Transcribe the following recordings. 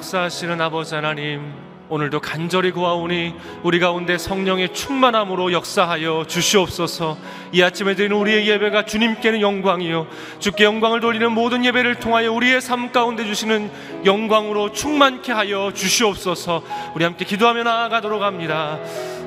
역사하시는 아버지 하나님 오늘도 간절히 구하오니 우리 가운데 성령의 충만함으로 역사하여 주시옵소서. 이 아침에 드리는 우리의 예배가 주님께는 영광이요. 주께 영광을 돌리는 모든 예배를 통하여 우리의 삶 가운데 주시는 영광으로 충만케 하여 주시옵소서. 우리 함께 기도하며 나아가도록 합니다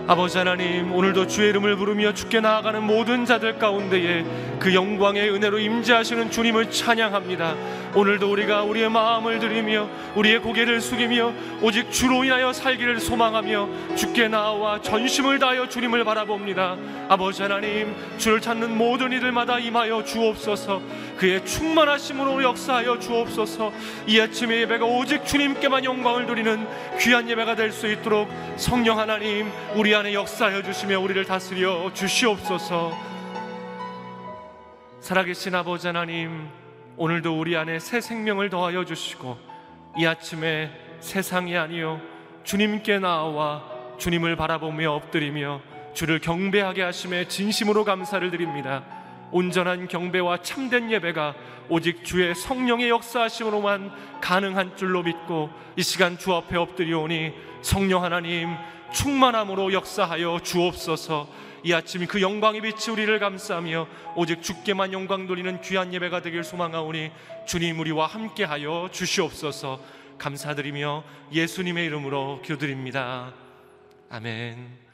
아버지 하나님 오늘도 주의 이름을 부르며 주께 나아가는 모든 자들 가운데에 그 영광의 은혜로 임재하시는 주님을 찬양합니다 오늘도 우리가 우리의 마음을 드리며 우리의 고개를 숙이며 오직 주로 인하여 살기를 소망하며 주께 나와 전심을 다하여 주님을 바라봅니다. 아버지 하나님, 주를 찾는 모든 이들마다 임하여 주옵소서. 그의 충만하심으로 역사하여 주옵소서. 이 아침의 예배가 오직 주님께만 영광을 드리는 귀한 예배가 될 수 있도록 성령 하나님 우리 안에 역사하여 주시며 우리를 다스려 주시옵소서. 살아계신 아버지 하나님, 오늘도 우리 안에 새 생명을 더하여 주시고 이 아침에 세상이 아니요 주님께 나와 주님을 바라보며 엎드리며 주를 경배하게 하심에 진심으로 감사를 드립니다. 온전한 경배와 참된 예배가 오직 주의 성령의 역사하심으로만 가능한 줄로 믿고 이 시간 주 앞에 엎드리오니 성령 하나님 충만함으로 역사하여 주옵소서. 이 아침 그 영광의 빛이 우리를 감싸며 오직 주께만 영광 돌리는 귀한 예배가 되길 소망하오니 주님 우리와 함께하여 주시옵소서. 감사드리며 예수님의 이름으로 기도드립니다. 아멘.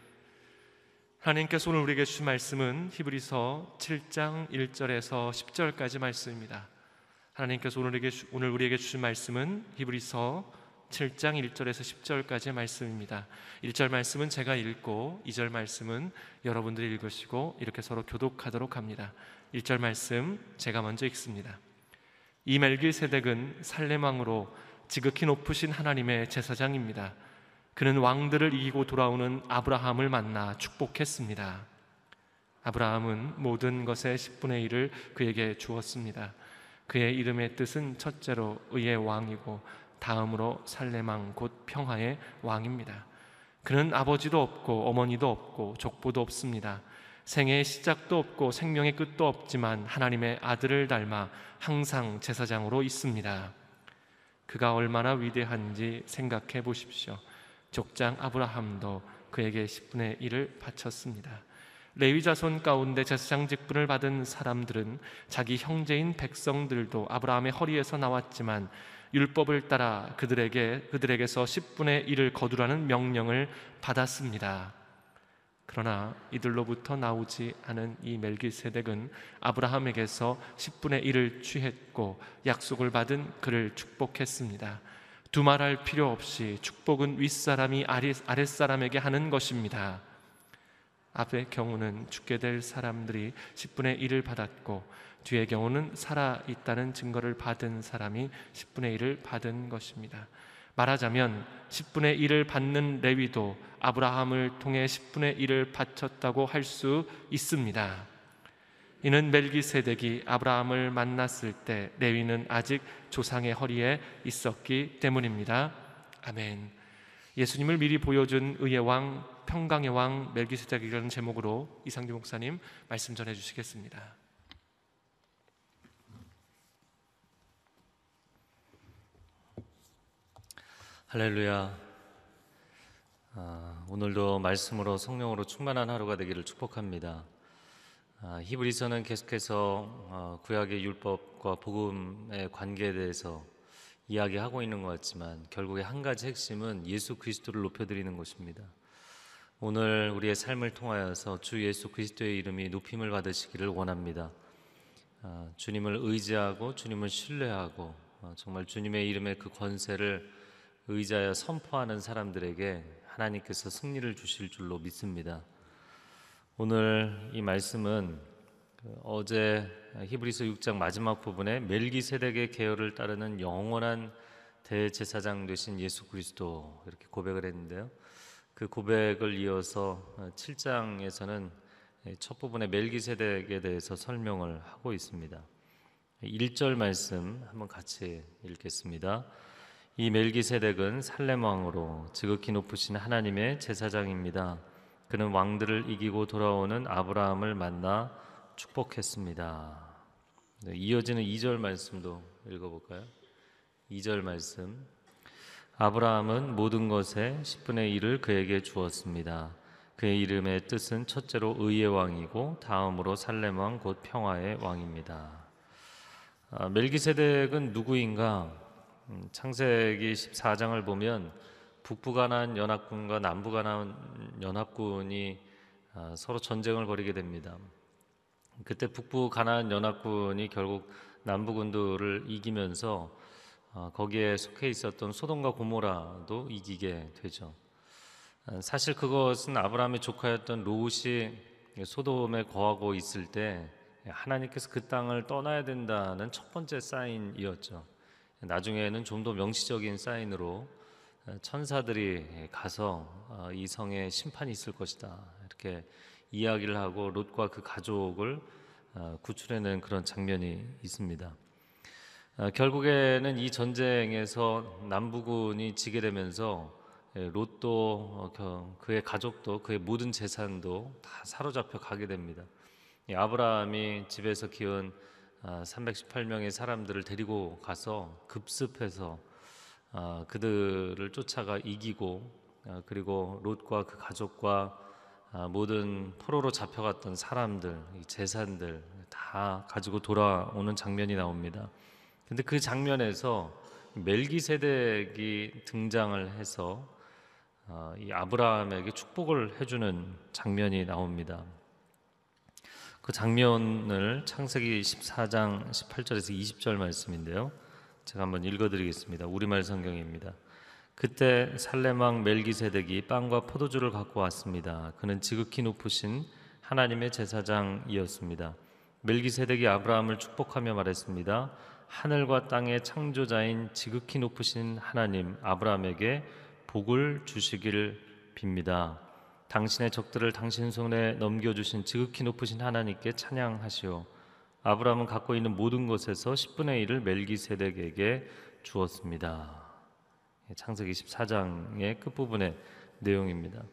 하나님께서 오늘 우리에게 주신 말씀은 히브리서 7장 1절에서 10절까지 말씀입니다. 하나님께서 오늘에게, 오늘 우리에게 주신 말씀은 히브리서 7장 1절에서 10절까지의 말씀입니다. 1절 말씀은 제가 읽고 2절 말씀은 여러분들이 읽으시고 이렇게 서로 교독하도록 합니다. 1절 말씀 제가 먼저 읽습니다. 이 멜기세덱은 살레망으로 지극히 높으신 하나님의 제사장입니다. 그는 왕들을 이기고 돌아오는 아브라함을 만나 축복했습니다. 아브라함은 모든 것의 10분의 1을 그에게 주었습니다. 그의 이름의 뜻은 첫째로 의의 왕이고 다음으로 살레망 곧 평화의 왕입니다. 그는 아버지도 없고 어머니도 없고 족보도 없습니다. 생애의 시작도 없고 생명의 끝도 없지만 하나님의 아들을 닮아 항상 제사장으로 있습니다. 그가 얼마나 위대한지 생각해 보십시오. 족장 아브라함도 그에게 10분의 1을 바쳤습니다. 레위 자손 가운데 제사장 직분을 받은 사람들은 자기 형제인 백성들도 아브라함의 허리에서 나왔지만 율법을 따라 그들에게 그들에게서 10분의 1을 거두라는 명령을 받았습니다. 그러나 이들로부터 나오지 않은 이 멜기세덱은 아브라함에게서 10분의 1을 취했고 약속을 받은 그를 축복했습니다. 두말할 필요 없이 축복은 윗사람이 아랫사람에게 하는 것입니다. 앞의 경우는 죽게 될 사람들이 10분의 1을 받았고 뒤의 경우는 살아 있다는 증거를 받은 사람이 10분의 1을 받은 것입니다. 말하자면 10분의 1을 받는 레위도 아브라함을 통해 10분의 1을 바쳤다고 할 수 있습니다. 이는 멜기세덱이 아브라함을 만났을 때 레위는 아직 조상의 허리에 있었기 때문입니다. 아멘. 예수님을 미리 보여준 의의 왕, 평강의 왕 멜기세덱이라는 제목으로 이상규 목사님 말씀 전해 주시겠습니다. 할렐루야. 아, 오늘도 말씀으로 성령으로 충만한 하루가 되기를 축복합니다. 아, 히브리서는 계속해서 어, 구약의 율법과 복음의 관계에 대해서 이야기하고 있는 것 같지만 결국에 한 가지 핵심은 예수 그리스도를 높여드리는 것입니다. 오늘 우리의 삶을 통하여서 주 예수 그리스도의 이름이 높임을 받으시기를 원합니다. 아, 주님을 의지하고 주님을 신뢰하고 어, 정말 주님의 이름의 그 권세를 의자여 선포하는 사람들에게 하나님께서 승리를 주실 줄로 믿습니다. 오늘 이 말씀은 그 어제 히브리서 6장 마지막 부분에 멜기세덱의 계열을 따르는 영원한 대제사장 되신 예수 그리스도 이렇게 고백을 했는데요. 그 고백을 이어서 7장에서는 첫 부분에 멜기세덱에 대해서 설명을 하고 있습니다. 1절 말씀 한번 같이 읽겠습니다. 이 멜기세덱은 살렘 왕으로 지극히 높으신 하나님의 제사장입니다. 그는 왕들을 이기고 돌아오는 아브라함을 만나 축복했습니다. 네, 이어지는 2절 말씀도 읽어볼까요? 2절 말씀. 아브라함은 모든 것의 10분의 1을 그에게 주었습니다. 그의 이름의 뜻은 첫째로 의의 왕이고 다음으로 살렘 왕 곧 평화의 왕입니다. 아, 멜기세덱은 누구인가? 음, 창세기 14장을 보면 북부 가나안 연합군과 남부 가나안 연합군이 아, 서로 전쟁을 벌이게 됩니다. 그때 북부 가나안 연합군이 결국 남부군들을 이기면서 어, 거기에 속해 있었던 소돔과 고모라도 이기게 되죠. 어, 사실 그것은 아브라함의 조카였던 롯이 소돔에 거하고 있을 때 하나님께서 그 땅을 떠나야 된다는 첫 번째 사인이었죠. 나중에는 좀 더 명시적인 사인으로 어, 천사들이 가서 어, 이 성에 심판이 있을 것이다 이렇게 이야기를 하고 롯과 그 가족을 어, 구출해낸 그런 장면이 있습니다. 어, 결국에는 이 전쟁에서 남부군이 지게 되면서 예, 롯도 그의 가족도 그의 모든 재산도 다 사로잡혀 가게 됩니다. 이 아브라함이 집에서 키운 318명의 사람들을 데리고 가서 급습해서 아, 그들을 쫓아가 이기고 아, 그리고 롯과 그 가족과 아, 모든 포로로 잡혀갔던 사람들, 이 재산들 다 가지고 돌아오는 장면이 나옵니다. 근데 그 장면에서 멜기세덱이 등장을 해서 어, 이 아브라함에게 축복을 해주는 장면이 나옵니다. 그 장면을 창세기 14장 18절에서 20절 말씀인데요. 제가 한번 읽어드리겠습니다. 우리말 성경입니다. 그때 살레망 멜기세덱이 빵과 포도주를 갖고 왔습니다. 그는 지극히 높으신 하나님의 제사장이었습니다. 멜기세덱이 아브라함을 축복하며 말했습니다. 하늘과 땅의 창조자인 지극히 높으신 하나님 아브라함에게 복을 주시기를 빕니다. 당신의 적들을 당신 손에 넘겨주신 지극히 높으신 하나님께 찬양하시오. 아브라함은 갖고 있는 모든 것에서 10분의 1을 멜기세덱에게 주었습니다. 예, 창세기 14장의 끝부분의 내용입니다.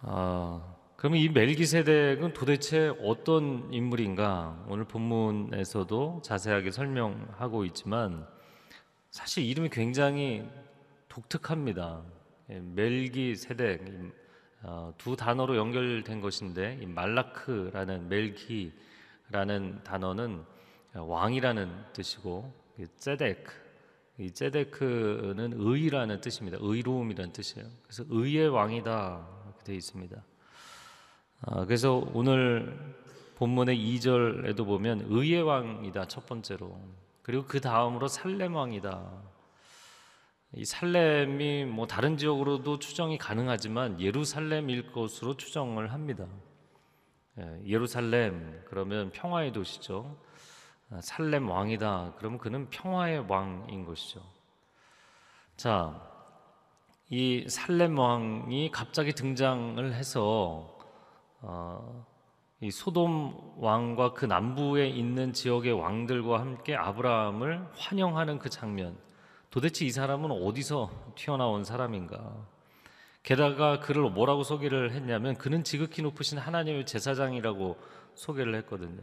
아, 그러면 이 멜기세덱은 도대체 어떤 인물인가? 오늘 본문에서도 자세하게 설명하고 있지만 사실 이름이 굉장히 독특합니다. 예, 멜기세덱 이, 어, 두 단어로 연결된 것인데 이 말라크라는 멜기 라는 단어는 왕이라는 뜻이고 이 ጼ데크 이 ጼ데크는 의라는 뜻입니다. 의로움이라는 뜻이에요. 그래서 의의 왕이다 이렇게 되어 있습니다. 아, 그래서 오늘 본문의 2절에도 보면 의의 왕이다 첫 번째로 그리고 그 다음으로 살렘 왕이다. 이 살렘이 뭐 다른 지역으로도 추정이 가능하지만 예루살렘일 것으로 추정을 합니다. 예, 예루살렘 그러면 평화의 도시죠. 아, 살렘 왕이다. 그러면 그는 평화의 왕인 것이죠. 자, 이 살렘 왕이 갑자기 등장을 해서 어, 이 소돔 왕과 그 남부에 있는 지역의 왕들과 함께 아브라함을 환영하는 그 장면. 도대체 이 사람은 어디서 튀어나온 사람인가? 게다가 그를 뭐라고 소개를 했냐면 그는 지극히 높으신 하나님의 제사장이라고 소개를 했거든요.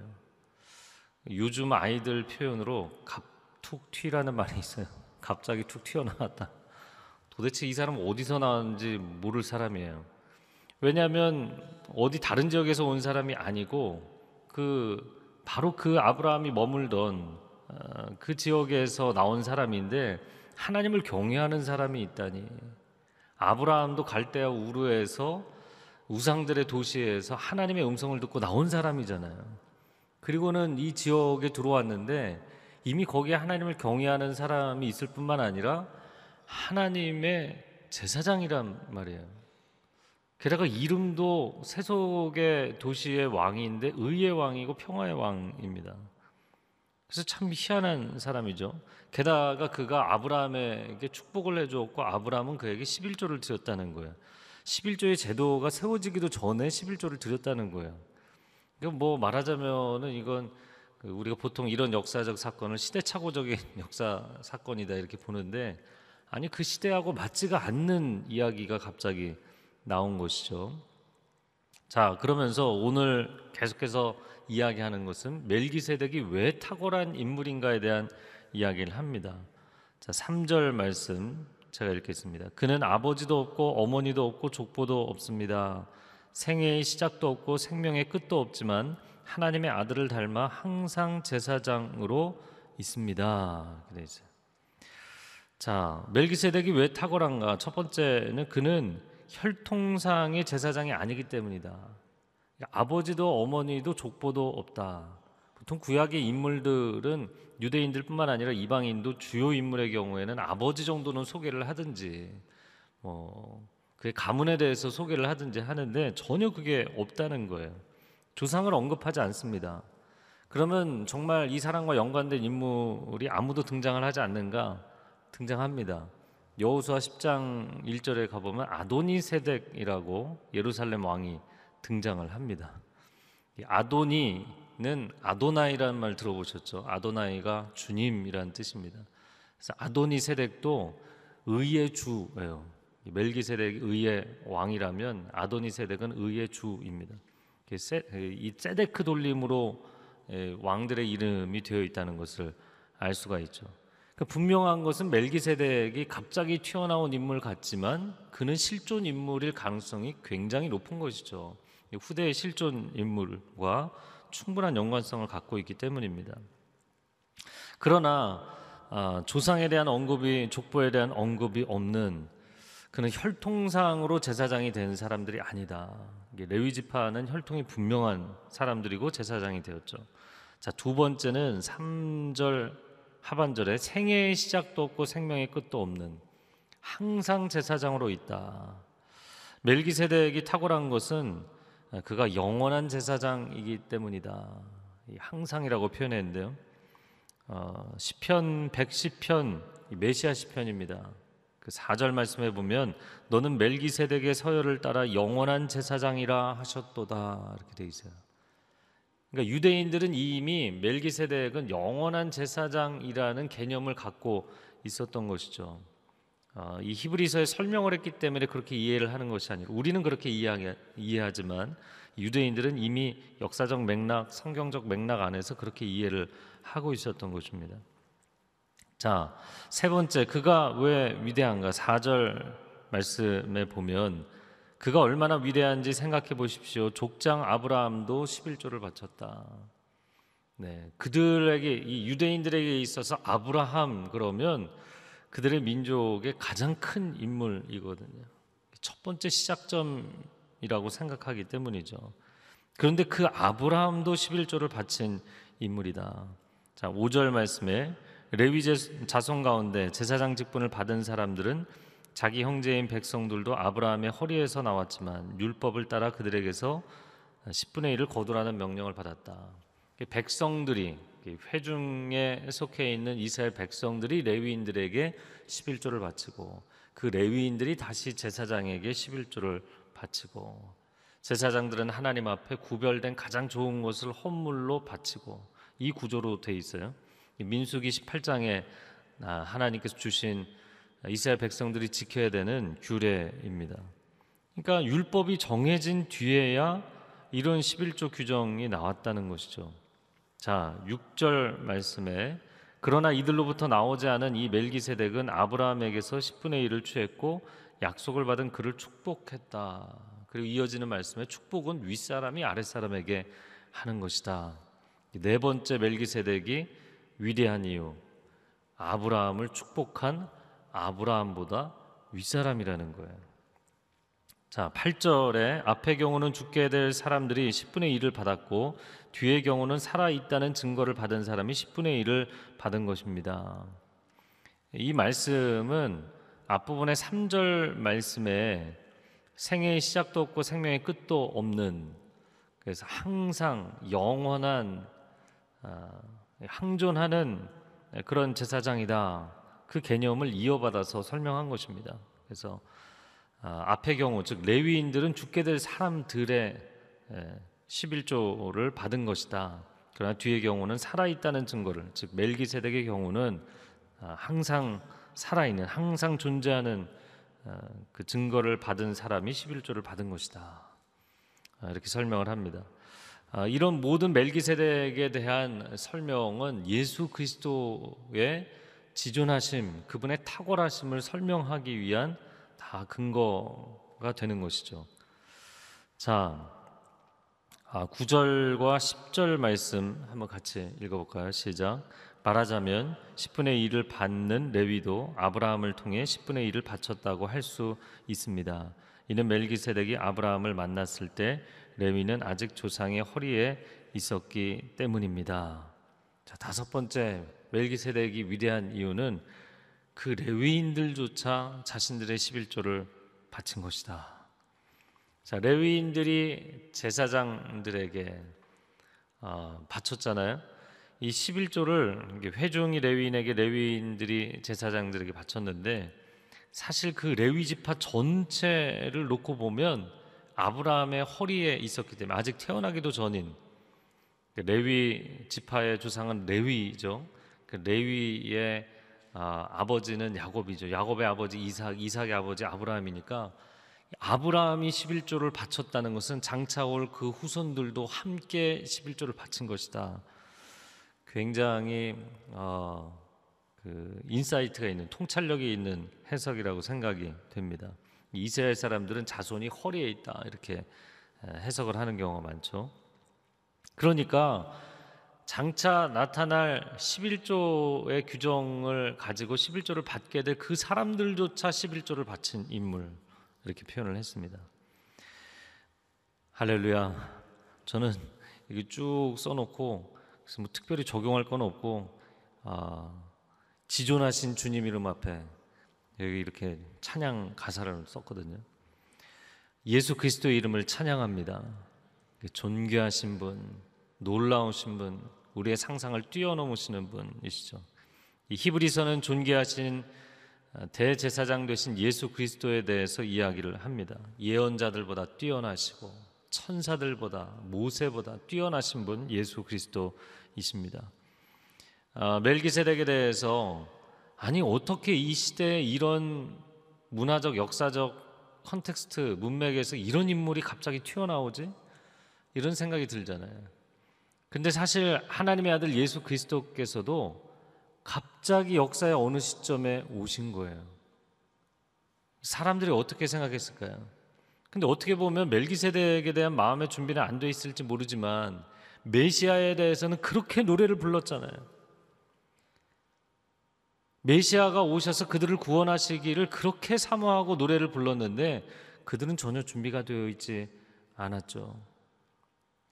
요즘 아이들 표현으로 갑툭 튀라는 말이 있어요. 갑자기 툭 튀어나왔다. 도대체 이 사람은 어디서 나왔는지 모를 사람이에요. 왜냐하면 어디 다른 지역에서 온 사람이 아니고 그 바로 그 아브라함이 머물던 어, 그 지역에서 나온 사람인데 하나님을 경외하는 사람이 있다니 아브라함도 갈대아 우르에서 우상들의 도시에서 하나님의 음성을 듣고 나온 사람이잖아요. 그리고는 이 지역에 들어왔는데 이미 거기에 하나님을 경외하는 사람이 있을 뿐만 아니라 하나님의 제사장이란 말이에요. 게다가 이름도 세속의 도시의 왕인데 의의 왕이고 평화의 왕입니다. 그래서 참 희한한 사람이죠. 게다가 그가 아브라함에게 축복을 해주었고 아브라함은 그에게 11조를 드렸다는 거예요. 11조의 제도가 세워지기도 전에 11조를 드렸다는 거예요. 그러니까 뭐 말하자면은 이건 그 우리가 보통 이런 역사적 사건을 시대착오적인 역사 사건이다 이렇게 보는데 아니 그 시대하고 맞지가 않는 이야기가 갑자기 나온 것이죠. 자, 그러면서 오늘 계속해서 이야기하는 것은 멜기세덱이 왜 탁월한 인물인가에 대한 이야기를 합니다. 자, 3절 말씀 제가 읽겠습니다. 그는 아버지도 없고 어머니도 없고 족보도 없습니다. 생애의 시작도 없고 생명의 끝도 없지만 하나님의 아들을 닮아 항상 제사장으로 있습니다. 그래 있어요. 자, 멜기세덱이 왜 탁월한가? 첫 번째는 그는 혈통상의 제사장이 아니기 때문이다. 아버지도 어머니도 족보도 없다. 보통 구약의 인물들은 유대인들뿐만 아니라 이방인도 주요 인물의 경우에는 아버지 정도는 소개를 하든지 뭐 그의 가문에 대해서 소개를 하든지 하는데 전혀 그게 없다는 거예요. 조상을 언급하지 않습니다. 그러면 정말 이 사람과 연관된 인물이 아무도 등장을 하지 않는가? 등장합니다. 여호수아 10장 1절에 가보면 아도니 세덱이라고 예루살렘 왕이 등장을 합니다. 이 아도니는 아도나이라는 말 들어보셨죠? 아도나이가 주님이라는 뜻입니다. 그래서 아도니 세덱도 의의 주예요. 이 멜기세덱이 의의 왕이라면 아도니 세덱은 의의 주입니다. 이 세데크 돌림으로 예, 왕들의 이름이 되어 있다는 것을 알 수가 있죠. 그 분명한 것은 멜기세덱이 갑자기 튀어나온 인물 같지만 그는 실존 인물일 가능성이 굉장히 높은 것이죠. 이 후대의 실존 인물과 충분한 연관성을 갖고 있기 때문입니다. 그러나 아, 조상에 대한 언급이 족보에 대한 언급이 없는 그는 혈통상으로 제사장이 된 사람들이 아니다. 레위 지파는 혈통이 분명한 사람들이고 제사장이 되었죠. 자, 두 번째는 3절 하반절에 생애의 시작도 없고 생명의 끝도 없는 항상 제사장으로 있다. 멜기세덱이 탁월한 것은 그가 영원한 제사장이기 때문이다. 이 항상이라고 표현했는데요. 어, 시편 110편 이 메시아 시편입니다. 그 4절 말씀에 보면 너는 멜기세덱의 서열을 따라 영원한 제사장이라 하셨도다 이렇게 돼 있어요. 그러니까 유대인들은 이미 멜기세덱은 영원한 제사장이라는 개념을 갖고 있었던 것이죠. 어, 이 히브리서에 설명을 했기 때문에 그렇게 이해를 하는 것이 아니고 우리는 그렇게 이해하, 이해하지만 유대인들은 이미 역사적 맥락, 성경적 맥락 안에서 그렇게 이해를 하고 있었던 것입니다. 자, 세 번째 그가 왜 위대한가? 4절 말씀에 보면 그가 얼마나 위대한지 생각해 보십시오. 족장 아브라함도 11조를 바쳤다. 네, 그들에게 이 유대인들에게 있어서 아브라함 그러면 그들의 민족의 가장 큰 인물이거든요. 첫 번째 시작점이라고 생각하기 때문이죠. 그런데 그 아브라함도 11조를 바친 인물이다. 자, 5절 말씀에 레위 제- 자손 가운데 제사장 직분을 받은 사람들은 자기 형제인 백성들도 아브라함의 허리에서 나왔지만 율법을 따라 그들에게서 10분의 1을 거두라는 명령을 받았다. 백성들이 회중에 속해 있는 이스라엘 백성들이 레위인들에게 11조를 바치고 그 레위인들이 다시 제사장에게 11조를 바치고 제사장들은 하나님 앞에 구별된 가장 좋은 것을 헌물로 바치고 이 구조로 돼 있어요. 이 민수기 18장에 아, 하나님께서 주신 이스라엘 백성들이 지켜야 되는 규례입니다. 그러니까 율법이 정해진 뒤에야 이런 11조 규정이 나왔다는 것이죠. 자, 6절 말씀에 그러나 이들로부터 나오지 않은 이 멜기세덱은 아브라함에게서 10분의 1을 취했고 약속을 받은 그를 축복했다. 그리고 이어지는 말씀에 축복은 윗사람이 아랫사람에게 하는 것이다. 네 번째 멜기세덱이 위대한 이유 아브라함을 축복한 아브라함보다 윗사람이라는 거예요. 자, 8절에 앞의 경우는 죽게 될 사람들이 10분의 1을 받았고 뒤의 경우는 살아 있다는 증거를 받은 사람이 10분의 1을 받은 것입니다. 이 말씀은 앞부분의 3절 말씀에 생애의 시작도 없고 생명의 끝도 없는 그래서 항상 영원한 아, 항존하는 그런 제사장이다. 그 개념을 이어받아서 설명한 것입니다. 그래서 아, 앞의 경우 즉 레위인들은 죽게 될 사람들의 에, 11조를 받은 것이다. 그러나 뒤의 경우는 살아 있다는 증거를 즉 멜기세덱의 경우는 아, 항상 살아 있는 항상 존재하는 아, 그 증거를 받은 사람이 11조를 받은 것이다. 아, 이렇게 설명을 합니다. 아, 이런 모든 멜기세덱에 대한 설명은 예수 그리스도의 지존하심, 그분의 탁월하심을 설명하기 위한 다 근거가 되는 것이죠. 자, 아, 9절과 10절 말씀 한번 같이 읽어볼까요? 시작. 말하자면 10분의 1을 받는 레위도 아브라함을 통해 10분의 1을 바쳤다고 할 수 있습니다. 이는 멜기세덱이 아브라함을 만났을 때 레위는 아직 조상의 허리에 있었기 때문입니다. 자, 다섯 번째 멜기세덱이 위대한 이유는 그 레위인들조차 자신들의 11조를 바친 것이다. 자, 레위인들이 제사장들에게 어, 바쳤잖아요. 이 11조를 회중이 레위인에게 레위인들이 제사장들에게 바쳤는데 사실 그 레위 지파 전체를 놓고 보면 아브라함의 허리에 있었기 때문에 아직 태어나기도 전인 그 레위 지파의 조상은 레위죠. 그 레위의 아, 아버지는 야곱이죠. 야곱의 아버지 이삭, 이삭의 아버지 아브라함이니까 아브라함이 11조를 바쳤다는 것은 장차 올 그 후손들도 함께 11조를 바친 것이다. 굉장히 어, 그 insight가 있는 통찰력이 있는 해석이라고 생각이 됩니다. 이스라엘 사람들은 자손이 허리에 있다 이렇게 해석을 하는 경우가 많죠. 그러니까 장차 나타날 11조의 규정을 가지고 11조를 받게 될 그 사람들조차 11조를 바친 인물 이렇게 표현을 했습니다. 할렐루야. 저는 이게 쭉 써놓고 뭐 특별히 적용할 건 없고 아, 지존하신 주님 이름 앞에 여기 이렇게 찬양 가사를 썼거든요. 예수 그리스도의 이름을 찬양합니다. 존귀하신 분, 놀라우신 분, 우리의 상상을 뛰어넘으시는 분이시죠. 이 히브리서는 존귀하신 대제사장 되신 예수 그리스도에 대해서 이야기를 합니다. 예언자들보다 뛰어나시고 천사들보다 모세보다 뛰어나신 분 예수 그리스도이십니다. 아, 멜기세덱에 대해서 아니 어떻게 이 시대에 이런 문화적 역사적 context 문맥에서 이런 인물이 갑자기 튀어나오지? 이런 생각이 들잖아요. 근데 사실 하나님의 아들 예수 그리스도께서도 갑자기 역사의 어느 시점에 오신 거예요. 사람들이 어떻게 생각했을까요? 근데 어떻게 보면 멜기세덱에 대한 마음의 준비는 안 돼 있을지 모르지만 메시아에 대해서는 그렇게 노래를 불렀잖아요. 메시아가 오셔서 그들을 구원하시기를 그렇게 사모하고 노래를 불렀는데 그들은 전혀 준비가 되어 있지 않았죠.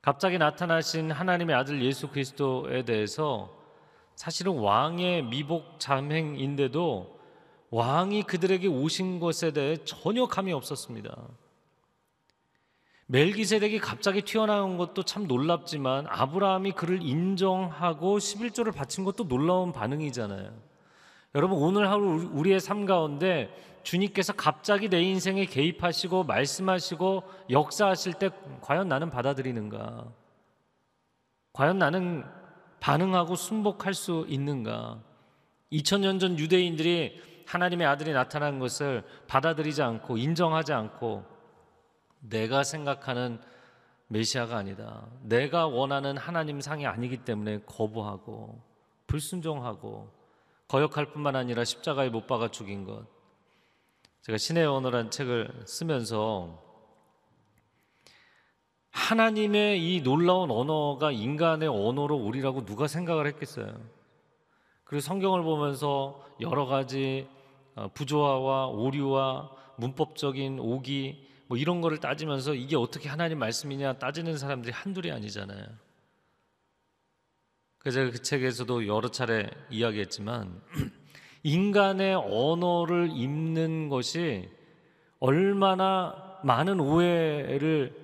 갑자기 나타나신 하나님의 아들 예수 그리스도에 대해서 사실은 왕의 미복 잠행인데도 왕이 그들에게 오신 것에 대해 전혀 감이 없었습니다. 멜기세덱이 갑자기 튀어나온 것도 참 놀랍지만 아브라함이 그를 인정하고 11조를 바친 것도 놀라운 반응이잖아요. 여러분 오늘 하루 우리의 삶 가운데 주님께서 갑자기 내 인생에 개입하시고 말씀하시고 역사하실 때 과연 나는 받아들이는가? 과연 나는 반응하고 순복할 수 있는가? 2000년 전 유대인들이 하나님의 아들이 나타난 것을 받아들이지 않고 인정하지 않고 내가 생각하는 메시아가 아니다. 내가 원하는 하나님 상이 아니기 때문에 거부하고 불순종하고 거역할 뿐만 아니라 십자가에 못 박아 죽인 것. 제가 신의 언어란 책을 쓰면서 하나님의 이 놀라운 언어가 인간의 언어로 우리라고 누가 생각을 했겠어요? 그리고 성경을 보면서 여러 가지 어, 부조화와 오류와 문법적인 오기 뭐 이런 거를 따지면서 이게 어떻게 하나님 말씀이냐 따지는 사람들이 한둘이 아니잖아요. 그래서 제가 그 책에서도 여러 차례 이야기했지만 인간의 언어를 읽는 것이 얼마나 많은 오해를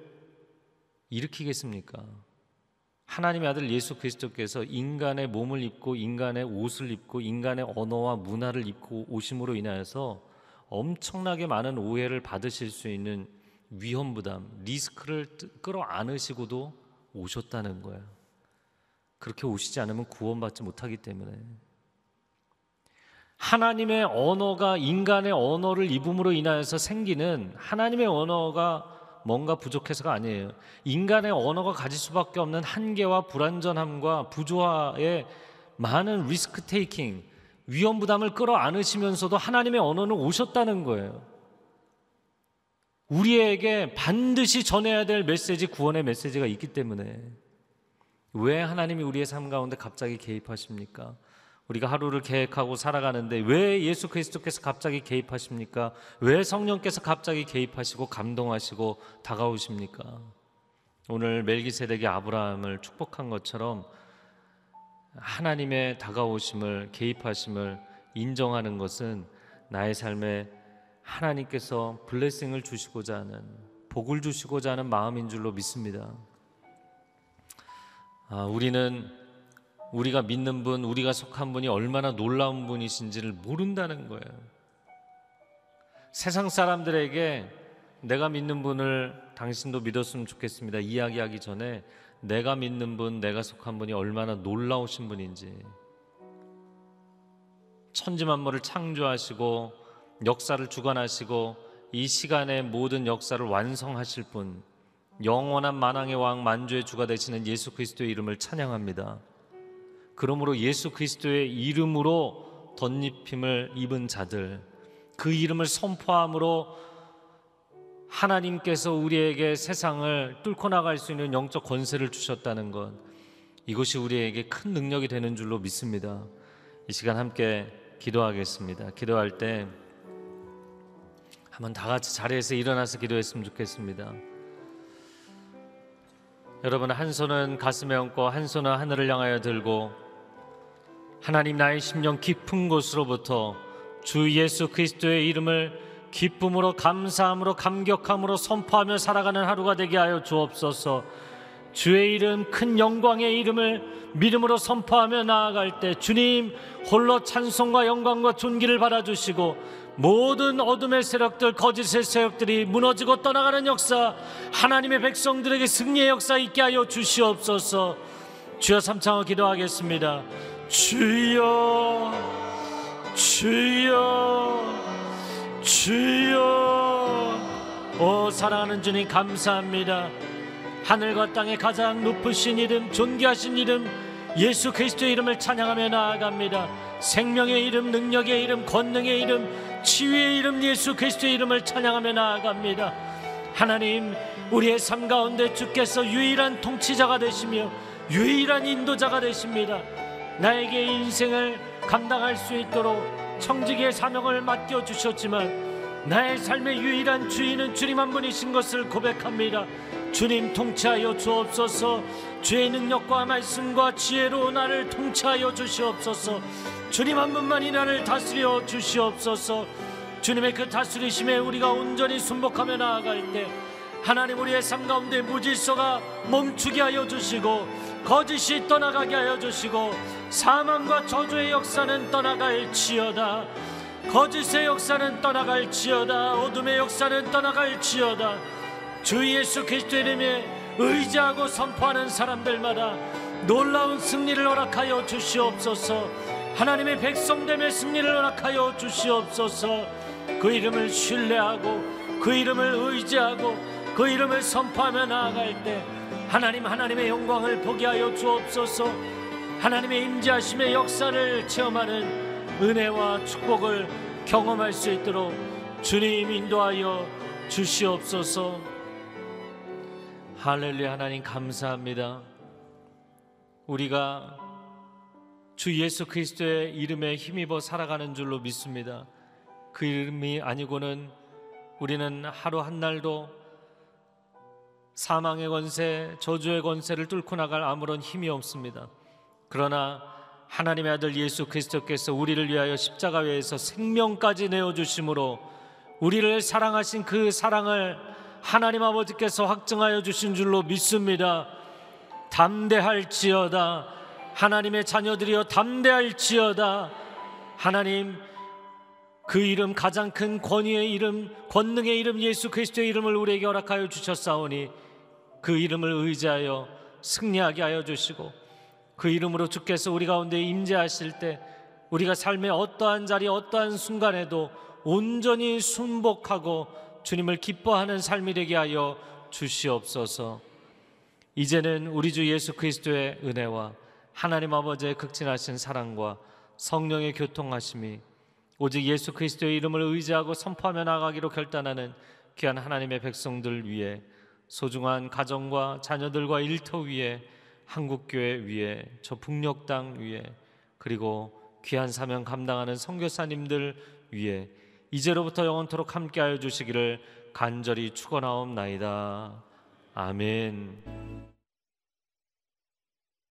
일으키겠습니까? 하나님의 아들 예수 그리스도께서 인간의 몸을 입고 인간의 옷을 입고 인간의 언어와 문화를 입고 오심으로 인하여서 엄청나게 많은 오해를 받으실 수 있는 위험 부담, 리스크를 끌어안으시고도 오셨다는 거예요. 그렇게 오시지 않으면 구원받지 못하기 때문에 하나님의 언어가 인간의 언어를 입음으로 인하여서 생기는 하나님의 언어가 뭔가 부족해서가 아니에요. 인간의 언어가 가질 수밖에 없는 한계와 불완전함과 부조화의 많은 리스크 테이킹 위험 부담을 끌어안으시면서도 하나님의 언어는 오셨다는 거예요. 우리에게 반드시 전해야 될 메시지, 구원의 메시지가 있기 때문에 왜 하나님이 우리의 삶 가운데 갑자기 개입하십니까? 우리가 하루를 계획하고 살아가는데 왜 예수 그리스도께서 갑자기 개입하십니까? 왜 성령께서 갑자기 개입하시고 감동하시고 다가오십니까? 오늘 멜기세덱이 아브라함을 축복한 것처럼 하나님의 다가오심을 개입하심을 인정하는 것은 나의 삶에 하나님께서 블레싱을 주시고자 하는 복을 주시고자 하는 마음인 줄로 믿습니다. 아, 우리는 우리가 믿는 분, 우리가 속한 분이 얼마나 놀라운 분이신지를 모른다는 거예요. 세상 사람들에게 내가 믿는 분을 당신도 믿었으면 좋겠습니다. 이야기하기 전에 내가 믿는 분, 내가 속한 분이 얼마나 놀라우신 분인지 천지 만물을 창조하시고 역사를 주관하시고 이 시간의 모든 역사를 완성하실 분 영원한 만왕의 왕 만주의 주가 되시는 예수 그리스도의 이름을 찬양합니다. 그러므로 예수 그리스도의 이름으로 덧입힘을 입은 자들 그 이름을 선포함으로 하나님께서 우리에게 세상을 뚫고 나갈 수 있는 영적 권세를 주셨다는 것 이것이 우리에게 큰 능력이 되는 줄로 믿습니다. 이 시간 함께 기도하겠습니다. 기도할 때 한번 다 같이 자리에서 일어나서 기도했으면 좋겠습니다. 여러분 한 손은 가슴에 얹고 한 손은 하늘을 향하여 들고 하나님 나의 심령 깊은 곳으로부터 주 예수 그리스도의 이름을 기쁨으로 감사함으로 감격함으로 선포하며 살아가는 하루가 되게 하여 주옵소서. 주의 이름 큰 영광의 이름을 믿음으로 선포하며 나아갈 때 주님 홀로 찬송과 영광과 존귀를 받아 주시고 모든 어둠의 세력들 거짓의 세력들이 무너지고 떠나가는 역사 하나님의 백성들에게 승리의 역사 있게 하여 주시옵소서 주여 삼창을 기도하겠습니다 주여 주여 주여. 오 사랑하는 주님 감사합니다. 하늘과 땅의 가장 높으신 이름 존귀하신 이름 예수 그리스도의 이름을 찬양하며 나아갑니다. 생명의 이름 능력의 이름 권능의 이름 치유의 이름 예수 그리스도의 이름을 찬양하며 나아갑니다. 하나님 우리의 삶 가운데 주께서 유일한 통치자가 되시며 유일한 인도자가 되십니다 나에게 인생을 감당할 수 있도록 청지기의 사명을 맡겨 주셨지만 나의 삶의 유일한 주인은 주님 한 분이신 것을 고백합니다. 주님 통치하여 주옵소서. 주의 능력과 말씀과 지혜로 나를 통치하여 주시옵소서. 주님 한 분만이 나를 다스려 주시옵소서. 주님의 그 다스리심에 우리가 온전히 순복하며 나아갈 때 하나님 우리의 삶 가운데 무질서가 멈추게 하여 주시고 거짓이 떠나가게 하여 주시고 사망과 저주의 역사는 떠나갈지어다. 거짓의 역사는 떠나갈지어다. 어둠의 역사는 떠나갈지어다. 주 예수 그리스도 이름에 의지하고 선포하는 사람들마다 놀라운 승리를 허락하여 주시옵소서. 하나님의 백성됨의 승리를 허락하여 주시옵소서. 그 이름을 신뢰하고 그 이름을 의지하고 그 이름을 선포하며 나아갈 때 하나님 하나님의 영광을 보게 하여 주옵소서 하나님의 임재하심의 역사를 체험하는 은혜와 축복을 경험할 수 있도록 주님 인도하여 주시옵소서. 할렐루야 하나님 감사합니다. 우리가 주 예수 그리스도의 이름에 힘입어 살아가는 줄로 믿습니다. 그 이름이 아니고는 우리는 하루 한 날도 사망의 권세, 저주의 권세를 뚫고 나갈 아무런 힘이 없습니다. 그러나 하나님의 아들 예수 그리스도께서 우리를 위하여 십자가에서 생명까지 내어 주심으로 우리를 사랑하신 그 사랑을 하나님 아버지께서 확증하여 주신 줄로 믿습니다. 담대할지어다 하나님의 자녀들이여 담대할지어다 하나님 그 이름 가장 큰 권위의 이름 권능의 이름 예수 그리스도의 이름을 우리에게 허락하여 주셨사오니 그 이름을 의지하여 승리하게 하여 주시고 그 이름으로 주께서 우리 가운데 임재하실 때 우리가 삶의 어떠한 자리 어떠한 순간에도 온전히 순복하고 주님을 기뻐하는 삶이 되게 하여 주시옵소서. 이제는 우리 주 예수 그리스도의 은혜와 하나님 아버지의 극진하신 사랑과 성령의 교통하심이 오직 예수 그리스도의 이름을 의지하고 선포하며 나가기로 결단하는 귀한 하나님의 백성들 위해 소중한 가정과 자녀들과 일터 위에 한국교회 위에 저 북녘 땅 위에 그리고 귀한 사명 감당하는 선교사님들 위에 이제로부터 영원토록 함께하여 주시기를 간절히 축원하옵나이다. 아멘.